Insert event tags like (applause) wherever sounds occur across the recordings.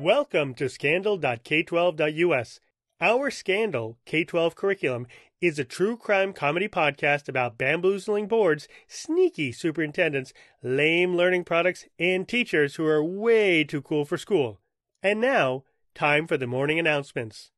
Welcome to Scandal.k12.us. Our Scandal K 12 curriculum is a true crime comedy podcast about bamboozling boards, sneaky superintendents, lame learning products, and teachers who are way too cool for school. And now, time for the morning announcements.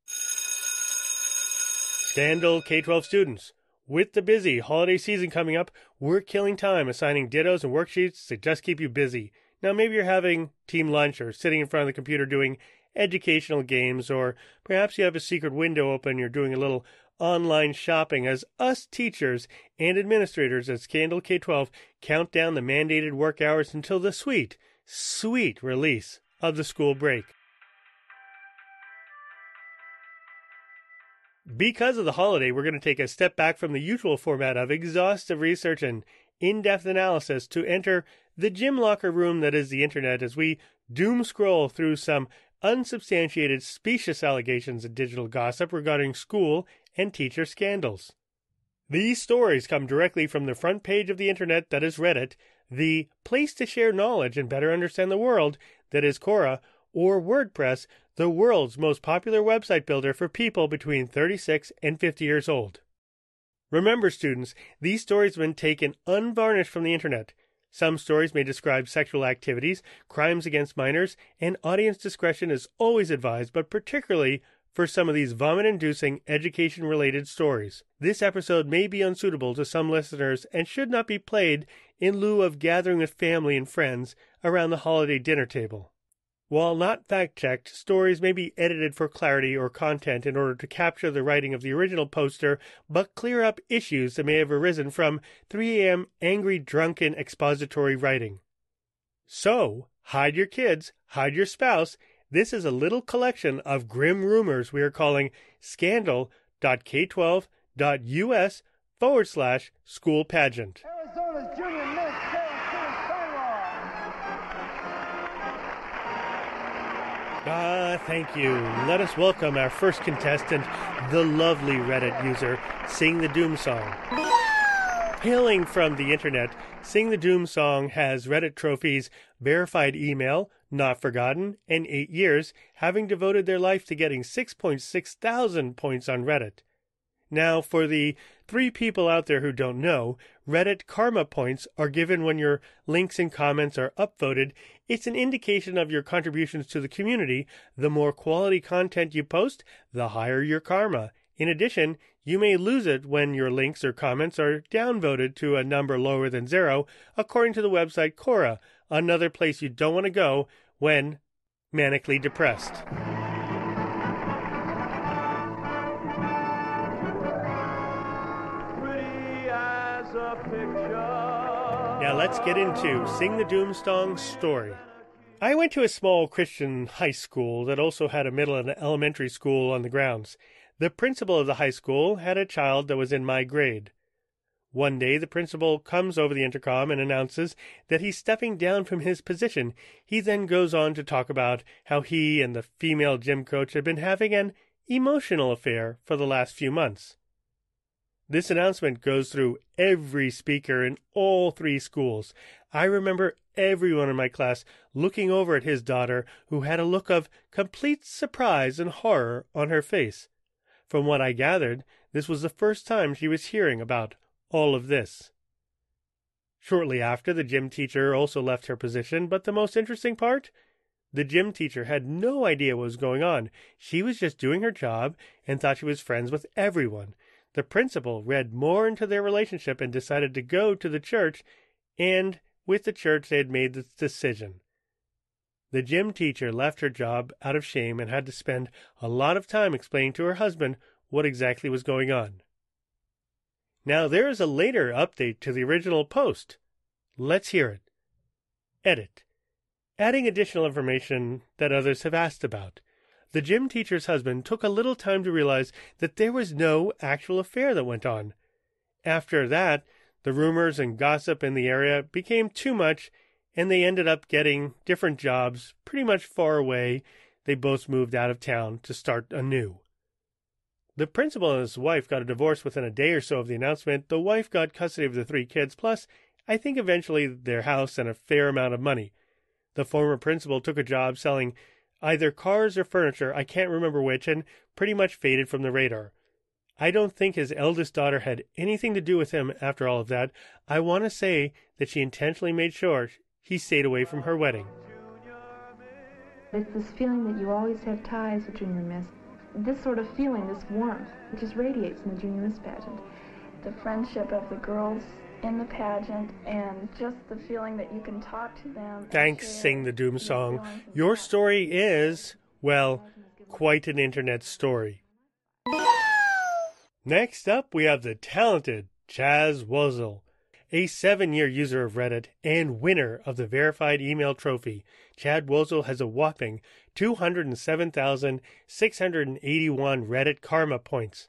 Scandal K 12 students. With the busy holiday season coming up, we're killing time assigning dittos and worksheets to just keep you busy. Now, maybe you're having team lunch or sitting in front of the computer doing educational games, or perhaps you have a secret window open, you're doing a little online shopping as us teachers and administrators at Scandal K 12 count down the mandated work hours until the sweet, sweet release of the school break. Because of the holiday, we're going to take a step back from the usual format of exhaustive research and in depth analysis to enter the gym locker room that is the internet as we doom scroll through some unsubstantiated specious allegations of digital gossip regarding school and teacher scandals. These stories come directly from the front page of the internet that is Reddit, the place to share knowledge and better understand the world that is Quora, or WordPress, the world's most popular website builder for people between 36 and 50 years old. Remember, students, these stories have been taken unvarnished from the internet. Some stories may describe sexual activities, crimes against minors, and audience discretion is always advised, but particularly for some of these vomit inducing education related stories. This episode may be unsuitable to some listeners and should not be played in lieu of gathering with family and friends around the holiday dinner table. While not fact checked, stories may be edited for clarity or content in order to capture the writing of the original poster, but clear up issues that may have arisen from 3 a.m. angry, drunken expository writing. So, hide your kids, hide your spouse. This is a little collection of grim rumors we are calling scandal.k12.us forward slash school pageant. Arizona's junior Ah, thank you. Let us welcome our first contestant, the lovely Reddit user, Sing the Doom Song. Hailing from the internet, Sing the Doom Song has Reddit trophies, verified email, not forgotten, and eight years, having devoted their life to getting 6.6 thousand points on Reddit. Now, for the three people out there who don't know, Reddit karma points are given when your links and comments are upvoted. It's an indication of your contributions to the community. The more quality content you post, the higher your karma. In addition, you may lose it when your links or comments are downvoted to a number lower than zero, according to the website Quora, another place you don't want to go when manically depressed. Now let's get into Sing the Doomsong story. I went to a small Christian high school that also had a middle and elementary school on the grounds. The principal of the high school had a child that was in my grade. One day the principal comes over the intercom and announces that he's stepping down from his position. He then goes on to talk about how he and the female gym coach had been having an emotional affair for the last few months. This announcement goes through every speaker in all three schools. I remember everyone in my class looking over at his daughter, who had a look of complete surprise and horror on her face. From what I gathered, this was the first time she was hearing about all of this. Shortly after, the gym teacher also left her position, but the most interesting part? The gym teacher had no idea what was going on. She was just doing her job and thought she was friends with everyone. The principal read more into their relationship and decided to go to the church, and with the church they had made this decision. The gym teacher left her job out of shame and had to spend a lot of time explaining to her husband what exactly was going on. Now there is a later update to the original post. Let's hear it. Edit. Adding additional information that others have asked about the gym teacher's husband took a little time to realize that there was no actual affair that went on. After that, the rumors and gossip in the area became too much, and they ended up getting different jobs pretty much far away. They both moved out of town to start anew. The principal and his wife got a divorce within a day or so of the announcement. The wife got custody of the three kids, plus, I think eventually their house and a fair amount of money. The former principal took a job selling either cars or furniture, I can't remember which, and pretty much faded from the radar. I don't think his eldest daughter had anything to do with him after all of that. I want to say that she intentionally made sure he stayed away from her wedding. It's this feeling that you always have ties with Junior Miss. This sort of feeling, this warmth, just radiates in the Junior Miss pageant. The friendship of the girls in the pageant and just the feeling that you can talk to them. Thanks, Sing the Doom Song. Your story is, well, quite an internet story. Next up, we have the talented Chaz Wozel, a seven year user of Reddit and winner of the verified email trophy. Chad Wozel has a whopping 207,681 Reddit karma points.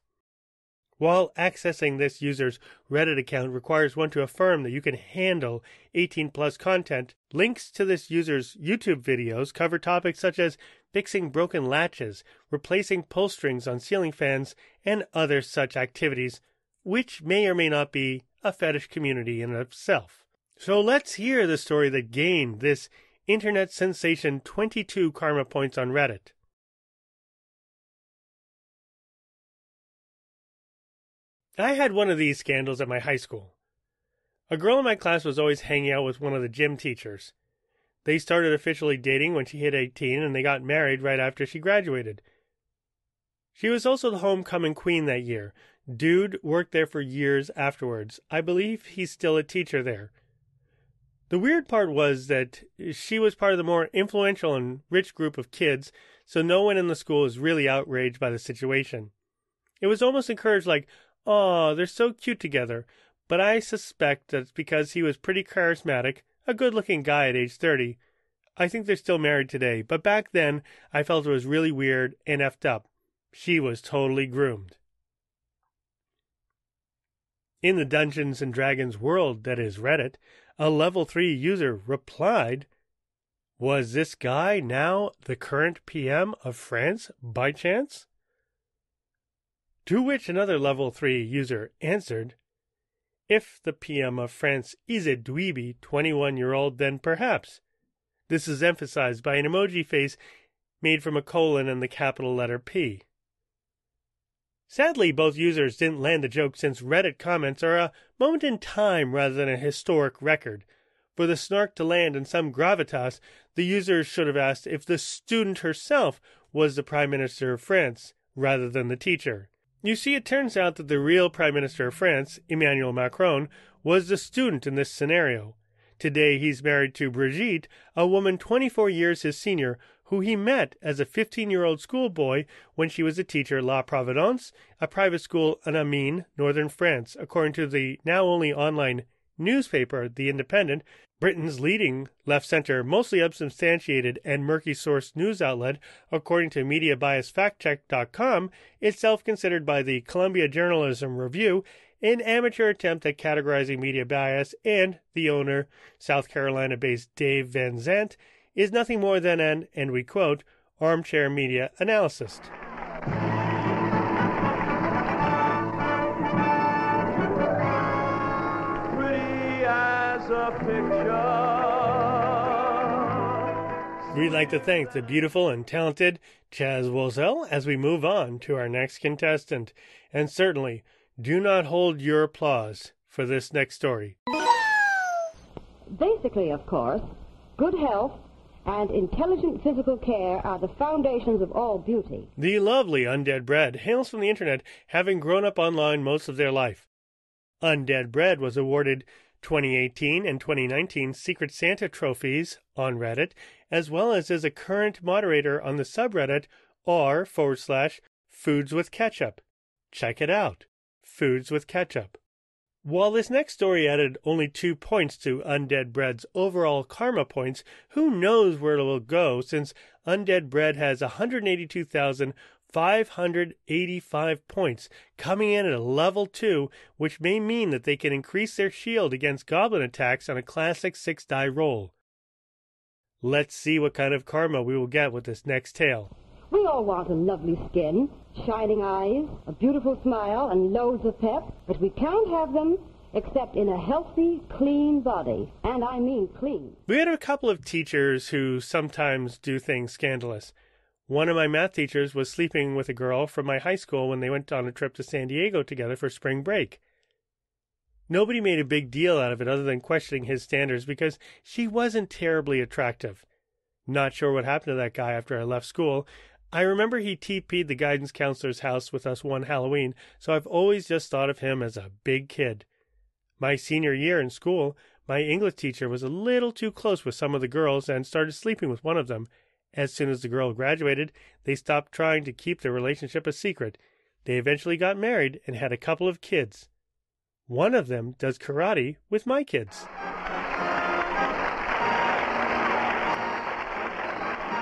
While accessing this user's Reddit account requires one to affirm that you can handle 18 plus content, links to this user's YouTube videos cover topics such as fixing broken latches, replacing pull strings on ceiling fans, and other such activities, which may or may not be a fetish community in itself. So let's hear the story that gained this internet sensation 22 karma points on Reddit. I had one of these scandals at my high school. A girl in my class was always hanging out with one of the gym teachers. They started officially dating when she hit 18 and they got married right after she graduated. She was also the homecoming queen that year. Dude worked there for years afterwards. I believe he's still a teacher there. The weird part was that she was part of the more influential and rich group of kids, so no one in the school was really outraged by the situation. It was almost encouraged like, oh, they're so cute together, but I suspect that's because he was pretty charismatic, a good looking guy at age 30. I think they're still married today, but back then I felt it was really weird and effed up. She was totally groomed. In the Dungeons and Dragons world that is Reddit, a level 3 user replied, Was this guy now the current PM of France by chance? To which another level 3 user answered, if the PM of France is a dweeby 21 year old, then perhaps. This is emphasized by an emoji face made from a colon and the capital letter P. Sadly, both users didn't land the joke since Reddit comments are a moment in time rather than a historic record. For the snark to land in some gravitas, the users should have asked if the student herself was the Prime Minister of France rather than the teacher. You see, it turns out that the real Prime Minister of France, Emmanuel Macron, was the student in this scenario. Today he's married to Brigitte, a woman 24 years his senior, who he met as a 15 year old schoolboy when she was a teacher at La Providence, a private school in Amiens, northern France, according to the now only online newspaper, The Independent, Britain's leading left center, mostly unsubstantiated and murky source news outlet, according to MediaBiasFactCheck.com, itself considered by the Columbia Journalism Review an amateur attempt at categorizing media bias, and the owner, South Carolina based Dave Van Zandt, is nothing more than an, and we quote, armchair media analyst. We'd like to thank the beautiful and talented Chaz Wozel as we move on to our next contestant. And certainly, do not hold your applause for this next story. Basically, of course, good health and intelligent physical care are the foundations of all beauty. The lovely Undead Bread hails from the internet, having grown up online most of their life. Undead Bread was awarded 2018 and 2019 Secret Santa trophies on Reddit, as well as is a current moderator on the subreddit r forward slash foods with ketchup. Check it out. Foods with ketchup. While this next story added only two points to Undead Bread's overall karma points, who knows where it will go since Undead Bread has 182,000 585 points, coming in at a level 2, which may mean that they can increase their shield against goblin attacks on a classic 6 die roll. Let's see what kind of karma we will get with this next tale. We all want a lovely skin, shining eyes, a beautiful smile, and loads of pep, but we can't have them except in a healthy, clean body. And I mean clean. We had a couple of teachers who sometimes do things scandalous. One of my math teachers was sleeping with a girl from my high school when they went on a trip to San Diego together for spring break. Nobody made a big deal out of it other than questioning his standards because she wasn't terribly attractive. Not sure what happened to that guy after I left school. I remember he TP'd the guidance counselor's house with us one Halloween, so I've always just thought of him as a big kid. My senior year in school, my English teacher was a little too close with some of the girls and started sleeping with one of them. As soon as the girl graduated, they stopped trying to keep their relationship a secret. They eventually got married and had a couple of kids. One of them does karate with my kids.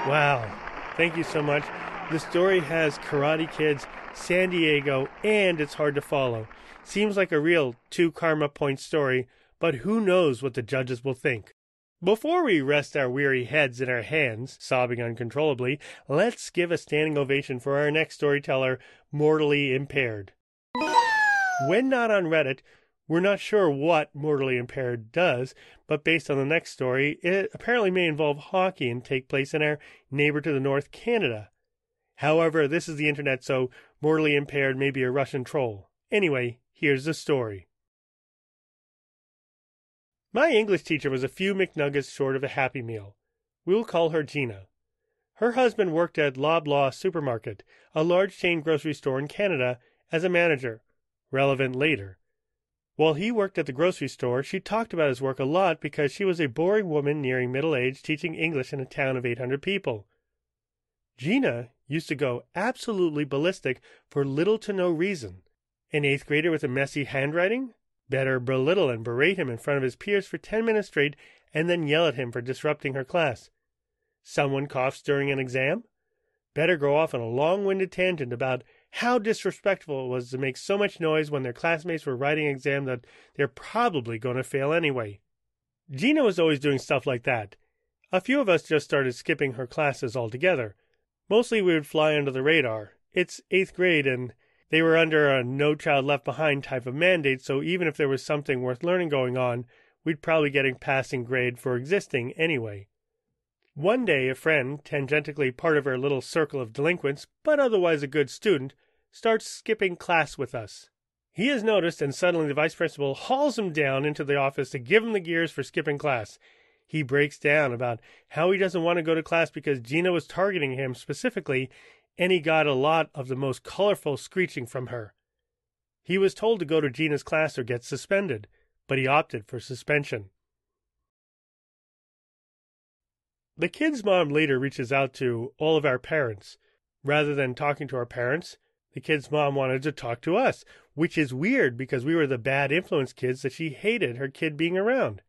Wow. Thank you so much. The story has Karate Kids, San Diego, and it's hard to follow. Seems like a real two karma point story, but who knows what the judges will think. Before we rest our weary heads in our hands, sobbing uncontrollably, let's give a standing ovation for our next storyteller, Mortally Impaired. When not on Reddit, we're not sure what mortally impaired does, but based on the next story, it apparently may involve hockey and take place in our neighbor to the north, Canada. However, this is the internet, so mortally impaired may be a Russian troll. Anyway, here's the story. My English teacher was a few McNuggets short of a Happy Meal. We'll call her Gina. Her husband worked at Loblaw Supermarket, a large chain grocery store in Canada, as a manager. Relevant later. While he worked at the grocery store, she talked about his work a lot because she was a boring woman nearing middle age teaching English in a town of 800 people. Gina used to go absolutely ballistic for little to no reason. An eighth grader with a messy handwriting? Better belittle and berate him in front of his peers for 10 minutes straight and then yell at him for disrupting her class. Someone coughs during an exam? Better go off on a long winded tangent about how disrespectful it was to make so much noise when their classmates were writing an exam that they're probably going to fail anyway. Gina was always doing stuff like that. A few of us just started skipping her classes altogether. Mostly we would fly under the radar. It's eighth grade and they were under a no child left behind type of mandate, so even if there was something worth learning going on, we'd probably get a passing grade for existing anyway. One day, a friend, tangentially part of our little circle of delinquents, but otherwise a good student, starts skipping class with us. He is noticed, and suddenly the vice principal hauls him down into the office to give him the gears for skipping class. He breaks down about how he doesn't want to go to class because Gina was targeting him specifically, and he got a lot of the most colorful screeching from her. He was told to go to Gina's class or get suspended, but he opted for suspension. The kid's mom later reaches out to all of our parents. Rather than talking to our parents, the kid's mom wanted to talk to us, which is weird because we were the bad influence kids that she hated her kid being around.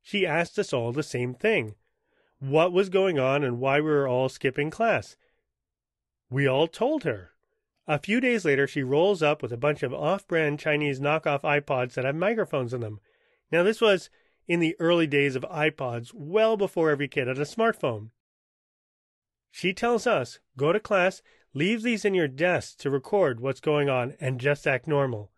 She asked us all the same thing what was going on and why we were all skipping class. We all told her. A few days later, she rolls up with a bunch of off brand Chinese knockoff iPods that have microphones in them. Now, this was in the early days of iPods, well before every kid had a smartphone. She tells us, go to class, leave these in your desk to record what's going on, and just act normal.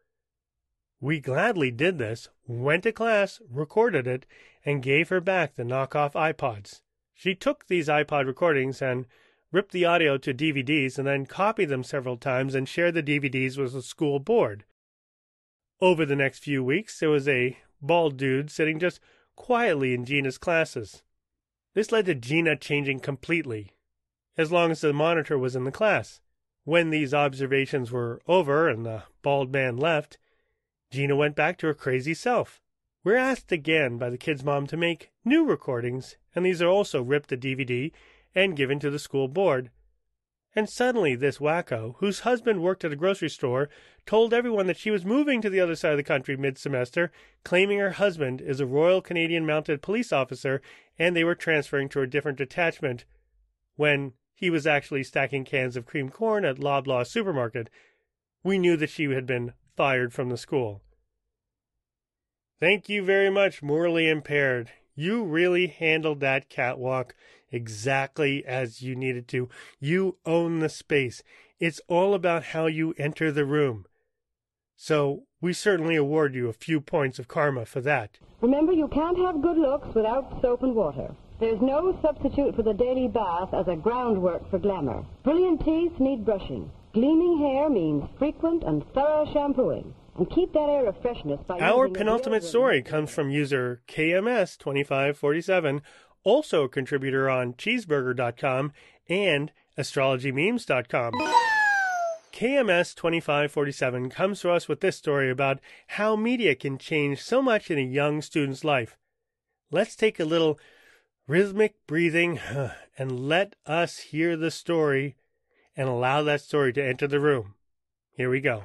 We gladly did this, went to class, recorded it, and gave her back the knockoff iPods. She took these iPod recordings and ripped the audio to DVDs and then copied them several times and shared the DVDs with the school board. Over the next few weeks, there was a bald dude sitting just quietly in Gina's classes. This led to Gina changing completely, as long as the monitor was in the class. When these observations were over and the bald man left, Gina went back to her crazy self. We're asked again by the kid's mom to make new recordings, and these are also ripped to DVD and given to the school board. And suddenly, this wacko, whose husband worked at a grocery store, told everyone that she was moving to the other side of the country mid semester, claiming her husband is a Royal Canadian Mounted Police officer and they were transferring to a different detachment, when he was actually stacking cans of cream corn at Loblaw Supermarket. We knew that she had been fired from the school. Thank you very much, morally impaired. You really handled that catwalk exactly as you needed to. You own the space. It's all about how you enter the room. So we certainly award you a few points of karma for that. Remember, you can't have good looks without soap and water. There's no substitute for the daily bath as a groundwork for glamour. Brilliant teeth need brushing. Gleaming hair means frequent and thorough shampooing. And keep that air of freshness by Our penultimate story comes from user KMS2547, also a contributor on cheezburger.com and astrologymemes.com. KMS2547 comes to us with this story about how media can change so much in a young student's life. Let's take a little rhythmic breathing (sighs) and let us hear the story and allow that story to enter the room. Here we go.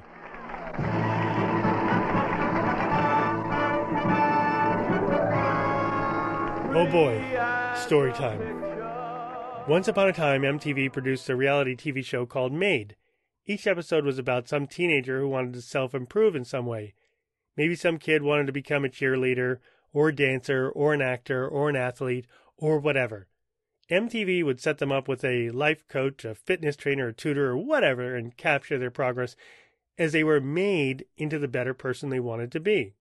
Oh boy, story time. Once upon a time, MTV produced a reality TV show called Made. Each episode was about some teenager who wanted to self improve in some way. Maybe some kid wanted to become a cheerleader, or a dancer, or an actor, or an athlete, or whatever. MTV would set them up with a life coach, a fitness trainer, a tutor, or whatever, and capture their progress as they were made into the better person they wanted to be.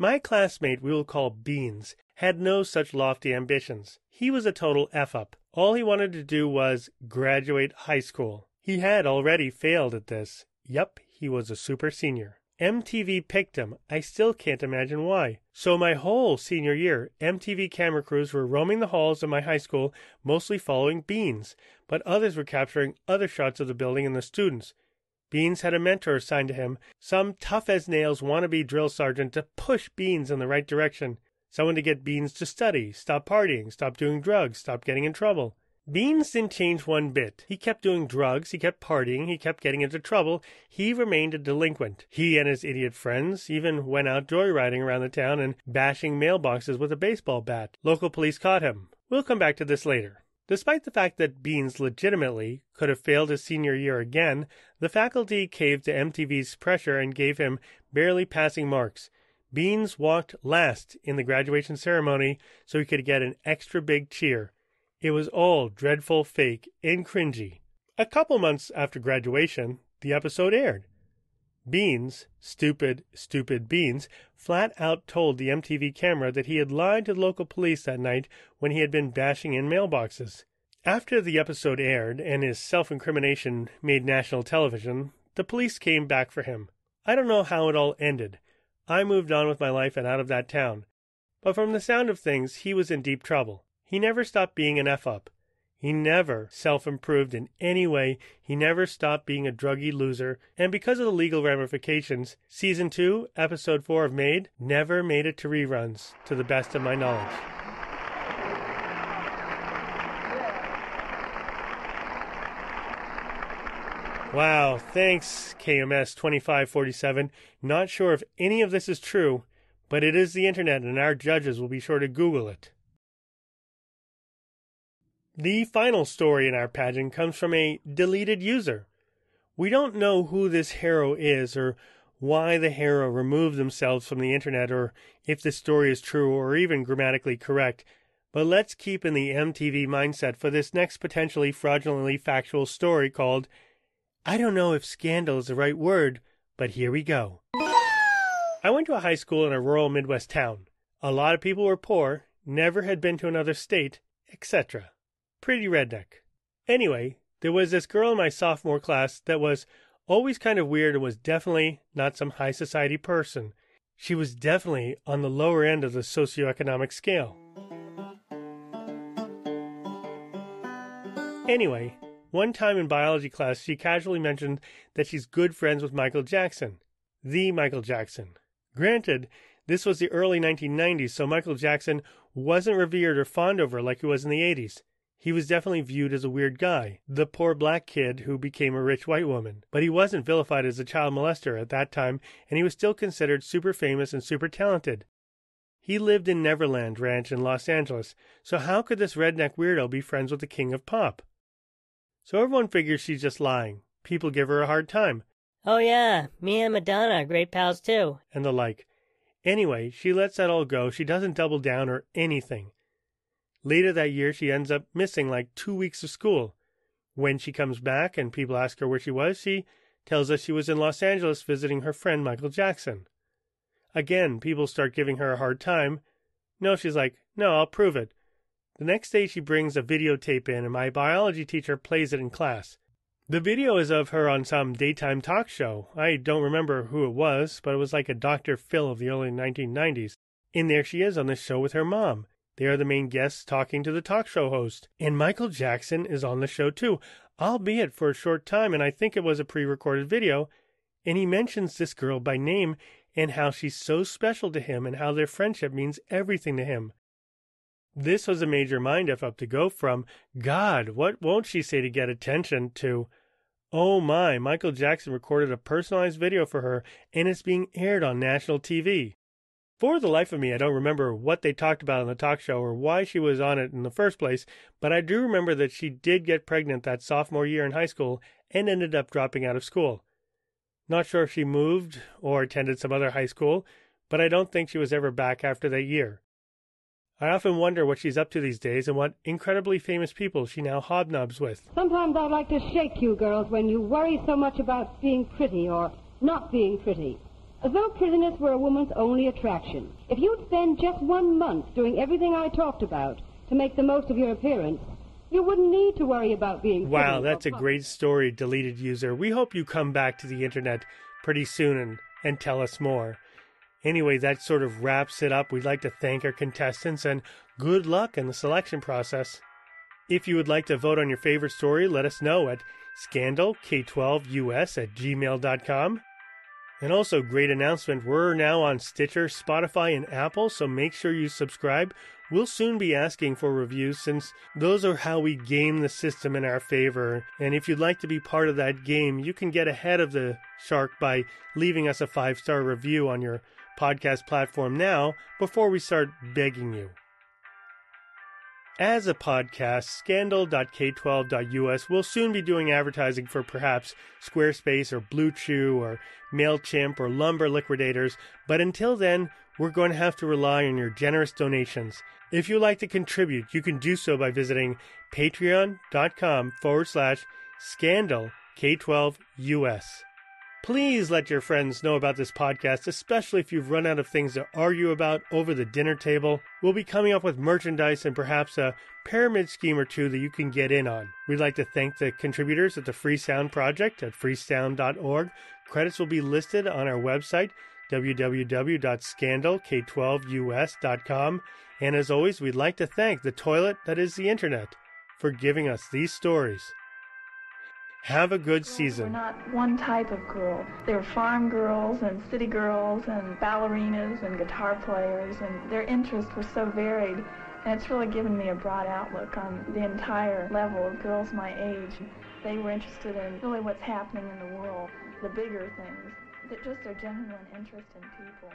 My classmate, we will call Beans, had no such lofty ambitions. He was a total F up. All he wanted to do was graduate high school. He had already failed at this. Yup, he was a super senior. MTV picked him. I still can't imagine why. So my whole senior year, MTV camera crews were roaming the halls of my high school, mostly following Beans, but others were capturing other shots of the building and the students. Beans had a mentor assigned to him, some tough as nails wannabe drill sergeant to push Beans in the right direction, someone to get Beans to study, stop partying, stop doing drugs, stop getting in trouble. Beans didn't change one bit. He kept doing drugs, he kept partying, he kept getting into trouble. He remained a delinquent. He and his idiot friends even went out joyriding around the town and bashing mailboxes with a baseball bat. Local police caught him. We'll come back to this later. Despite the fact that Beans legitimately could have failed his senior year again, the faculty caved to MTV's pressure and gave him barely passing marks. Beans walked last in the graduation ceremony so he could get an extra big cheer. It was all dreadful, fake, and cringy. A couple months after graduation, the episode aired. Beans, stupid, stupid Beans, flat out told the MTV camera that he had lied to the local police that night when he had been bashing in mailboxes. After the episode aired and his self incrimination made national television, the police came back for him. I don't know how it all ended. I moved on with my life and out of that town. But from the sound of things, he was in deep trouble. He never stopped being an F up. He never self improved in any way. He never stopped being a druggy loser. And because of the legal ramifications, season 2, episode 4 of Made never made it to reruns, to the best of my knowledge. Wow, thanks, KMS 2547. Not sure if any of this is true, but it is the internet and our judges will be sure to Google it. The final story in our pageant comes from a deleted user. We don't know who this hero is or why the hero removed themselves from the internet or if this story is true or even grammatically correct, but let's keep in the MTV mindset for this next potentially fraudulently factual story called I don't know if scandal is the right word, but here we go. I went to a high school in a rural Midwest town. A lot of people were poor, never had been to another state, etc. Pretty redneck. Anyway, there was this girl in my sophomore class that was always kind of weird and was definitely not some high society person. She was definitely on the lower end of the socioeconomic scale. Anyway, one time in biology class, she casually mentioned that she's good friends with Michael Jackson. The Michael Jackson. Granted, this was the early 1990s, so Michael Jackson wasn't revered or fond of her like he was in the 80s. He was definitely viewed as a weird guy, the poor black kid who became a rich white woman. But he wasn't vilified as a child molester at that time, and he was still considered super famous and super talented. He lived in Neverland Ranch in Los Angeles, so how could this redneck weirdo be friends with the king of pop? So everyone figures she's just lying. People give her a hard time, Oh, yeah, me and Madonna are great pals too. and the like. Anyway, she lets that all go. She doesn't double down or anything. Later that year, she ends up missing like two weeks of school. When she comes back and people ask her where she was, she tells us she was in Los Angeles visiting her friend Michael Jackson. Again, people start giving her a hard time. No, she's like, no, I'll prove it. The next day, she brings a videotape in, and my biology teacher plays it in class. The video is of her on some daytime talk show. I don't remember who it was, but it was like a Dr. Phil of the early 1990s. And there she is on the show with her mom. They are the main guests talking to the talk show host. And Michael Jackson is on the show too, albeit for a short time, and I think it was a pre recorded video. And he mentions this girl by name and how she's so special to him and how their friendship means everything to him. This was a major mind F up to go from, God, what won't she say to get attention, to, Oh my, Michael Jackson recorded a personalized video for her and it's being aired on national TV. For the life of me, I don't remember what they talked about on the talk show or why she was on it in the first place, but I do remember that she did get pregnant that sophomore year in high school and ended up dropping out of school. Not sure if she moved or attended some other high school, but I don't think she was ever back after that year. I often wonder what she's up to these days and what incredibly famous people she now hobnobs with. Sometimes I'd like to shake you girls when you worry so much about being pretty or not being pretty. As though prettiness were a woman's only attraction. If you'd spend just one month doing everything I talked about to make the most of your appearance, you wouldn't need to worry about being. Wow, that's a great story, deleted user. We hope you come back to the internet pretty soon and, and tell us more. Anyway, that sort of wraps it up. We'd like to thank our contestants and good luck in the selection process. If you would like to vote on your favorite story, let us know at scandalk12us at gmail.com. And also, great announcement we're now on Stitcher, Spotify, and Apple, so make sure you subscribe. We'll soon be asking for reviews since those are how we game the system in our favor. And if you'd like to be part of that game, you can get ahead of the shark by leaving us a five star review on your podcast platform now before we start begging you. As a podcast, scandal.k12.us will soon be doing advertising for perhaps Squarespace or BlueChew or MailChimp or Lumber Liquidators, but until then, we're going to have to rely on your generous donations. If you'd like to contribute, you can do so by visiting patreon.com forward slash scandal K12US. Please let your friends know about this podcast, especially if you've run out of things to argue about over the dinner table. We'll be coming up with merchandise and perhaps a pyramid scheme or two that you can get in on. We'd like to thank the contributors at the Free Sound Project at freesound.org. Credits will be listed on our website, www.scandalk12us.com. And as always, we'd like to thank the toilet that is the internet for giving us these stories. Have a good season. We're not one type of girl. There were farm girls and city girls and ballerinas and guitar players, and their interests were so varied. And it's really given me a broad outlook on the entire level of girls my age. They were interested in really what's happening in the world, the bigger things. That just their genuine interest in people